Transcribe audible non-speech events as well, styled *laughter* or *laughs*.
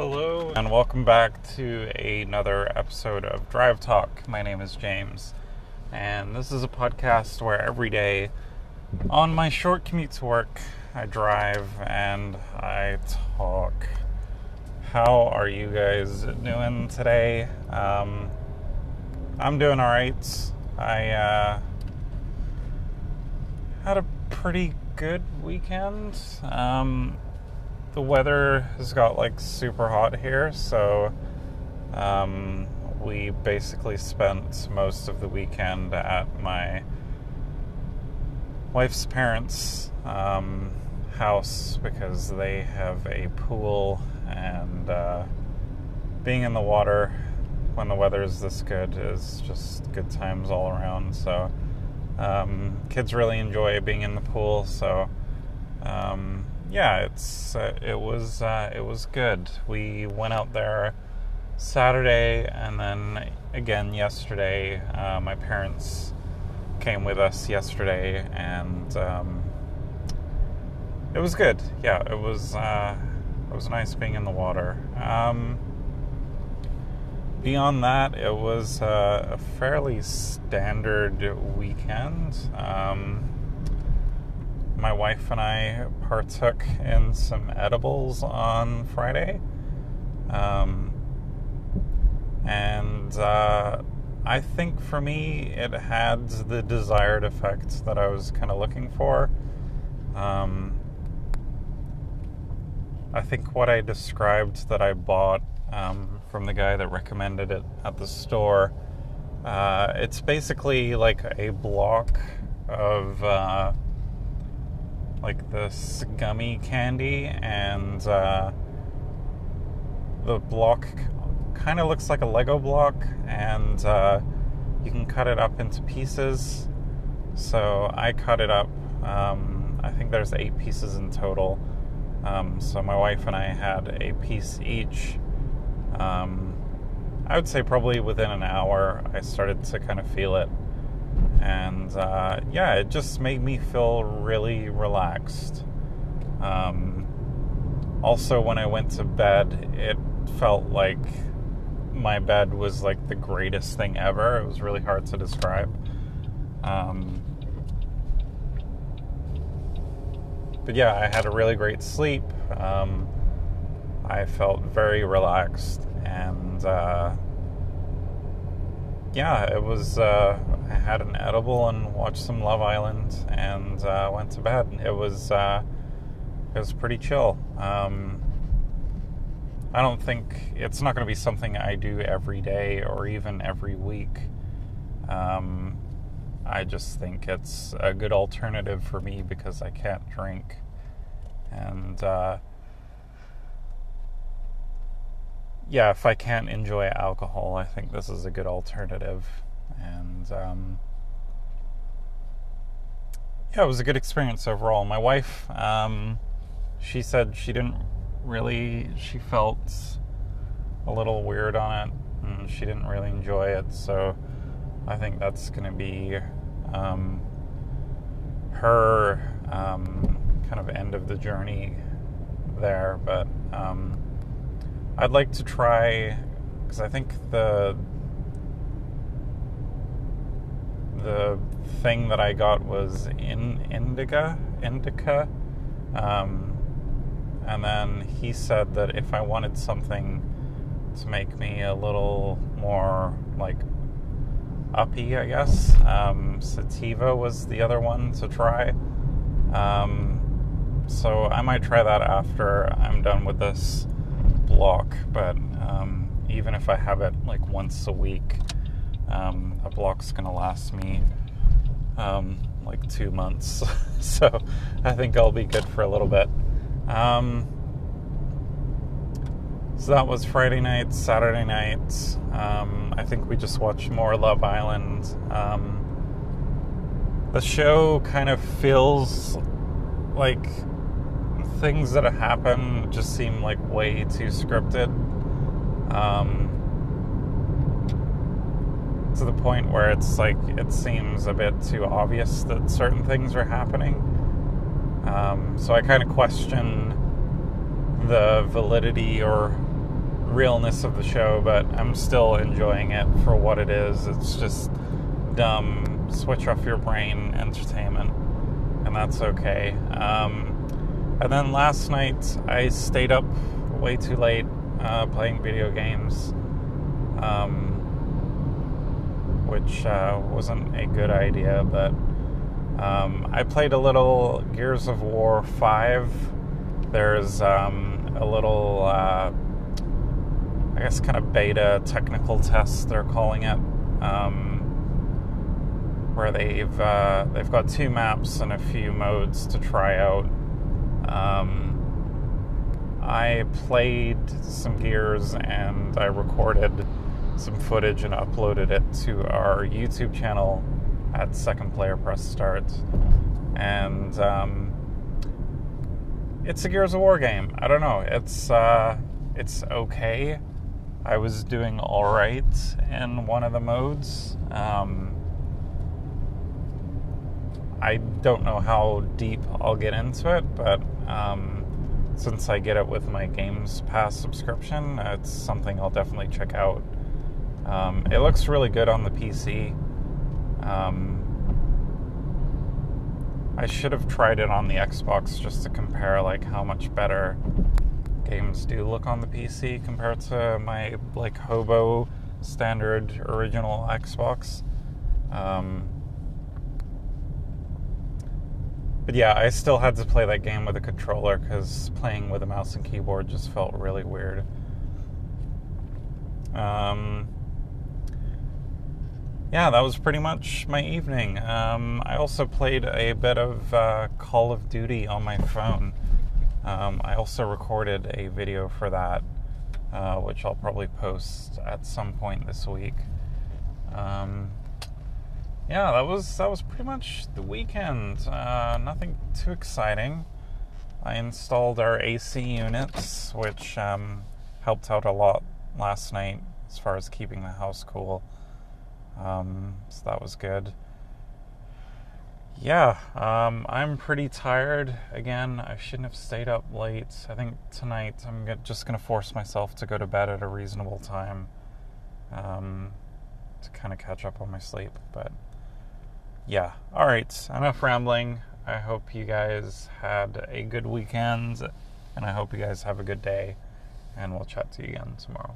Hello, and welcome back to another episode of Drive Talk. My name is James, and this is a podcast where every day on my short commute to work, I drive and I talk. How are you guys doing today? Um, I'm doing all right. I uh, had a pretty good weekend. Um, the weather has got like super hot here, so um, we basically spent most of the weekend at my wife's parents' um, house because they have a pool and uh, being in the water when the weather is this good is just good times all around. So um, kids really enjoy being in the pool. So um, yeah, it's uh, it was uh, it was good. We went out there Saturday and then again yesterday. Uh, my parents came with us yesterday, and um, it was good. Yeah, it was uh, it was nice being in the water. Um, beyond that, it was uh, a fairly standard weekend. Um, my wife and I partook in some edibles on Friday. Um, and uh, I think for me, it had the desired effect that I was kind of looking for. Um, I think what I described that I bought um, from the guy that recommended it at the store, uh, it's basically like a block of. Uh, like this gummy candy, and uh, the block kind of looks like a Lego block, and uh, you can cut it up into pieces. So I cut it up. Um, I think there's eight pieces in total. Um, so my wife and I had a piece each. Um, I would say probably within an hour, I started to kind of feel it and uh, yeah, it just made me feel really relaxed. Um, also, when I went to bed, it felt like my bed was like the greatest thing ever. It was really hard to describe. Um, but yeah, I had a really great sleep. Um, I felt very relaxed, and uh, yeah, it was. Uh, I had an edible and watched some Love Island and uh, went to bed. It was uh, it was pretty chill. Um, I don't think it's not going to be something I do every day or even every week. Um, I just think it's a good alternative for me because I can't drink, and uh, yeah, if I can't enjoy alcohol, I think this is a good alternative and um, yeah, it was a good experience overall. My wife, um, she said she didn't really, she felt a little weird on it, and she didn't really enjoy it. So I think that's going to be um, her um, kind of end of the journey there. But um, I'd like to try because I think the the thing that I got was in indica, indica, um, and then he said that if I wanted something to make me a little more like uppy, I guess, um, sativa was the other one to try. Um, so I might try that after I'm done with this block, but um, even if I have it like once a week um, a block's gonna last me um, like two months, *laughs* so I think I'll be good for a little bit. Um, so that was Friday night, Saturday night. Um, I think we just watched more Love Island. Um, the show kind of feels like things that happen just seem like way too scripted. Um, to the point where it's like it seems a bit too obvious that certain things are happening. Um, so I kind of question the validity or realness of the show, but I'm still enjoying it for what it is. It's just dumb, switch off your brain entertainment, and that's okay. Um, and then last night I stayed up way too late uh, playing video games, um, which uh, wasn't a good idea, but um, I played a little Gears of War 5. There's um, a little, uh, I guess, kind of beta technical test, they're calling it. Um, where they've uh, they've got two maps and a few modes to try out. Um, I played some Gears and I recorded some footage and uploaded it to our YouTube channel at Second Player Press Start. And um, it's a Gears of War game. I don't know. It's uh, it's okay. I was doing all right in one of the modes. Um, I don't know how deep I'll get into it, but um, since I get it with my Games Pass subscription, it's something I'll definitely check out. Um, it looks really good on the PC. Um, I should have tried it on the Xbox just to compare like how much better games do look on the PC compared to my like hobo standard original Xbox. Um, but yeah, I still had to play that game with a controller because playing with a mouse and keyboard just felt really weird. Um, yeah, that was pretty much my evening. Um, I also played a bit of uh, Call of Duty on my phone. Um, I also recorded a video for that, uh, which I'll probably post at some point this week. Um, yeah, that was that was pretty much the weekend. Uh, nothing too exciting. I installed our AC units, which um, helped out a lot last night as far as keeping the house cool. Um, so that was good. Yeah, um, I'm pretty tired. Again, I shouldn't have stayed up late. I think tonight I'm just going to force myself to go to bed at a reasonable time um, to kind of catch up on my sleep. But yeah, all right, enough rambling. I hope you guys had a good weekend, and I hope you guys have a good day, and we'll chat to you again tomorrow.